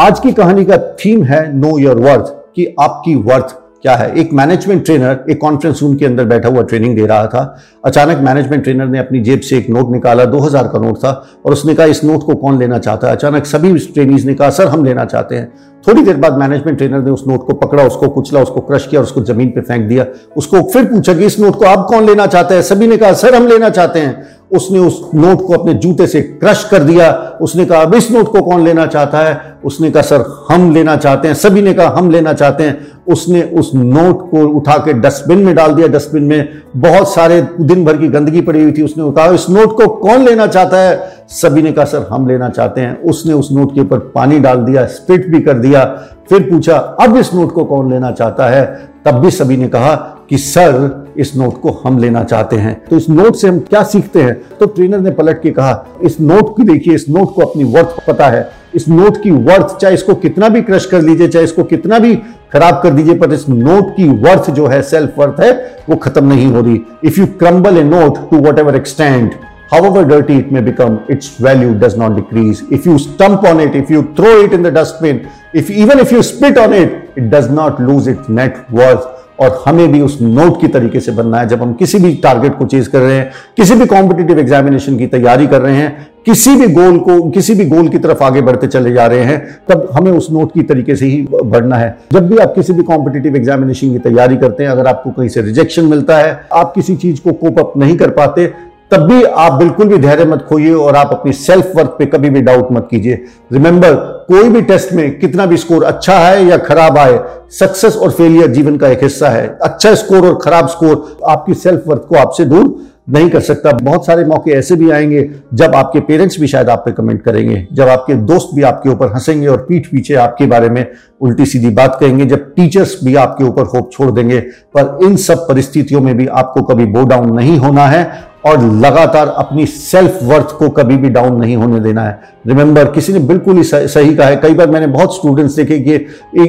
आज की कहानी का थीम है नो योर वर्थ कि आपकी वर्थ क्या है। एक मैनेजमेंट ट्रेनर एक कॉन्फ्रेंस रूम के अंदर बैठा हुआ ट्रेनिंग दे रहा था। अचानक मैनेजमेंट ट्रेनर ने अपनी जेब से एक नोट निकाला 2000 का नोट था, और उसने कहा, इस नोट को कौन लेना चाहता है? अचानक सभी ट्रेनिज ने कहा, सर, हम लेना चाहते हैं। थोड़ी देर बाद मैनेजमेंट ट्रेनर ने उस नोट को पकड़ा, उसको कुचला, उसको क्रश किया और उसको ज़मीन पर फेंक दिया। उसको फिर पूछा कि, इस नोट को आप कौन लेना चाहते हैं? सभी ने कहा, सर, हम लेना चाहते हैं। उसने उस नोट को अपने जूते से क्रश कर दिया। उसने कहा, अब इस नोट को कौन लेना चाहता है? उसने कहा, सर, हम लेना चाहते हैं। सभी ने कहा, हम लेना चाहते हैं। उसने उस नोट को उठा के डस्टबिन में डाल दिया। डस्टबिन में बहुत सारे दिन भर की गंदगी पड़ी हुई थी। उसने कहा, इस नोट को कौन लेना चाहता है? सभी ने कहा, सर, हम लेना चाहते हैं। उसने उस नोट के ऊपर पानी डाल दिया स्पिट भी कर दिया। फिर पूछा, अब इस नोट को कौन लेना चाहता है? तब भी सभी ने कहा कि सर इस नोट को हम लेना चाहते हैं तो इस नोट से हम क्या सीखते हैं तो ट्रेनर ने पलट के कहा इस नोट की देखिए इस नोट को अपनी वर्थ पता है इस नोट की वर्थ चाहे इसको कितना भी क्रश कर लीजिए चाहे इसको कितना भी खराब कर दीजिए पर इस नोट की वर्थ जो है सेल्फ वर्थ है वो खत्म नहीं हो रही if you crumble a note to whatever extend however dirty it may become, its value does not decrease. If you stump on it, if you throw it in the dustbin, if even if you spit on it, it does not lose its net worth. और हमें भी उस note की तरीके से बनना है। जब हम किसी भी टारगेट को चेज कर रहे हैं, किसी भी कॉम्पिटेटिव एग्जामिनेशन की तैयारी कर रहे हैं, किसी भी गोल को, किसी भी गोल की तरफ़ आगे बढ़ते चले जा रहे हैं, तब हमें उस नोट की तरीके से ही बढ़ना है। जब भी आप किसी भी कॉम्पिटेटिव एग्जामिनेशन की तैयारी करते हैं, अगर आपको कहीं से रिजेक्शन मिलता है, आप किसी चीज़ को कोप अप नहीं कर पाते तब भी आप बिल्कुल भी धैर्य मत खोइए और आप अपनी सेल्फ वर्थ पे कभी भी डाउट मत कीजिए। रिमेंबर कोई भी टेस्ट में कितना भी स्कोर अच्छा है या खराब आए सक्सेस और फेलियर जीवन का एक हिस्सा है। अच्छा स्कोर और खराब स्कोर आपकी सेल्फ वर्थ को आपसे दूर नहीं कर सकता। बहुत सारे मौके ऐसे भी आएँगे जब आपके पेरेंट्स भी शायद आप पे कमेंट करेंगे, जब आपके दोस्त भी आपके ऊपर हंसेंगे और पीठ पीछे आपके बारे में उल्टी सीधी बात कहेंगे, जब टीचर्स भी आपके ऊपर होप छोड़ देंगे। पर इन सब परिस्थितियों में भी आपको कभी बो डाउन नहीं होना है। और लगातार अपनी सेल्फ वर्थ को कभी भी डाउन नहीं होने देना है। रिमेंबर किसी ने बिल्कुल ही सही कहा है। कई बार मैंने बहुत स्टूडेंट्स देखे कि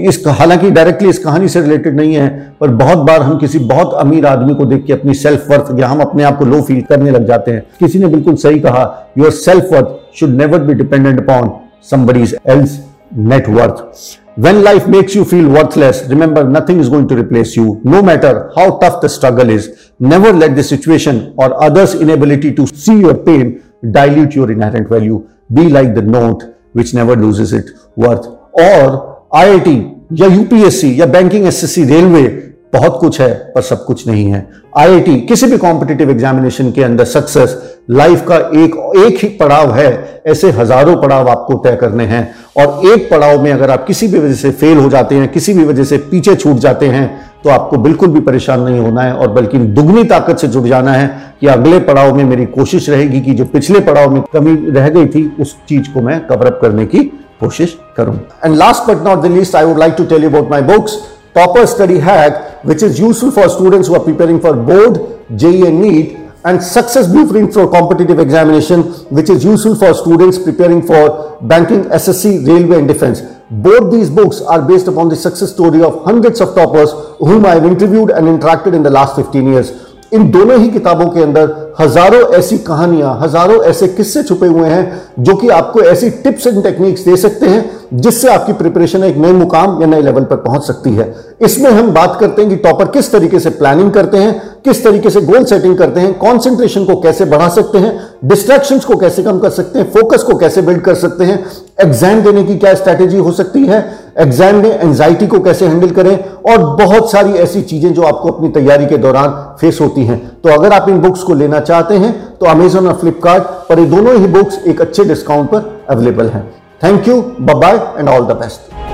इस हालाँकि डायरेक्टली इस कहानी से रिलेटेड नहीं है, पर बहुत बार हम किसी बहुत अमीर आदमी को देख के अपनी सेल्फ वर्थ या हम अपने आप को लो फील करने लग जाते हैं। किसी ने बिल्कुल सही कहा yourself worth should never be dependent upon somebody's else worth. When life makes you feel worthless, remember nothing is going to replace you. No matter how tough the struggle is, never let the situation or others' inability to see your pain dilute your inherent value. Be like the note which never loses its worth. Or IIT या UPSC या banking SSC railway बहुत कुछ है पर सब कुछ नहीं है आईआईटी किसी भी कॉम्पिटेटिव एग्जामिनेशन के अंदर सक्सेस लाइफ का एक एक ही पड़ाव है ऐसे हज़ारों पड़ाव आपको तय करने हैं। और एक पड़ाव में अगर आप किसी भी वजह से फेल हो जाते हैं किसी भी वजह से पीछे छूट जाते हैं तो आपको बिल्कुल भी परेशान नहीं होना है और बल्कि दुगनी ताकत से जुड़ जाना है कि अगले पड़ाव में मेरी कोशिश रहेगी कि जो पिछले पड़ाव में कमी रह गई थी उस चीज़ को मैं कवरअप करने की कोशिश करूँ। And last but not the least I would like to tell about my books Topper study Hack, which is useful for students who are preparing for board, JEE and NEET, and Success Blueprint for competitive examination, which is useful for students preparing for banking, SSC, railway and defense. Both these books are based upon the success story of hundreds of toppers whom I have interviewed and interacted in the last 15 years. इन दोनों ही किताबों के अंदर हज़ारों ऐसी कहानियाँ हज़ारों ऐसे किस्से छुपे हुए हैं जो कि आपको ऐसी टिप्स एंड टेक्निक्स दे सकते हैं जिससे आपकी प्रिपरेशन एक नए मुकाम या नए लेवल पर पहुँच सकती है इसमें हम बात करते हैं कि टॉपर किस तरीके से प्लानिंग करते हैं किस तरीके से गोल सेटिंग करते हैं कॉन्सेंट्रेशन को कैसे बढ़ा सकते हैं डिस्ट्रैक्शंस को कैसे कम कर सकते हैं फोकस को कैसे बिल्ड कर सकते हैं एग्ज़ाम देने की क्या स्ट्रैटेजी हो सकती है एग्ज़ाम में एंजाइटी को कैसे हैंडल करें, और बहुत सारी ऐसी चीज़ें जो आपको अपनी तैयारी के दौरान फेस होती हैं। तो अगर आप इन बुक्स को लेना चाहते हैं तो अमेजोन और फ्लिपकार्ट पर ये दोनों ही बुक्स एक अच्छे डिस्काउंट पर अवेलेबल हैं। Thank you bye and all the best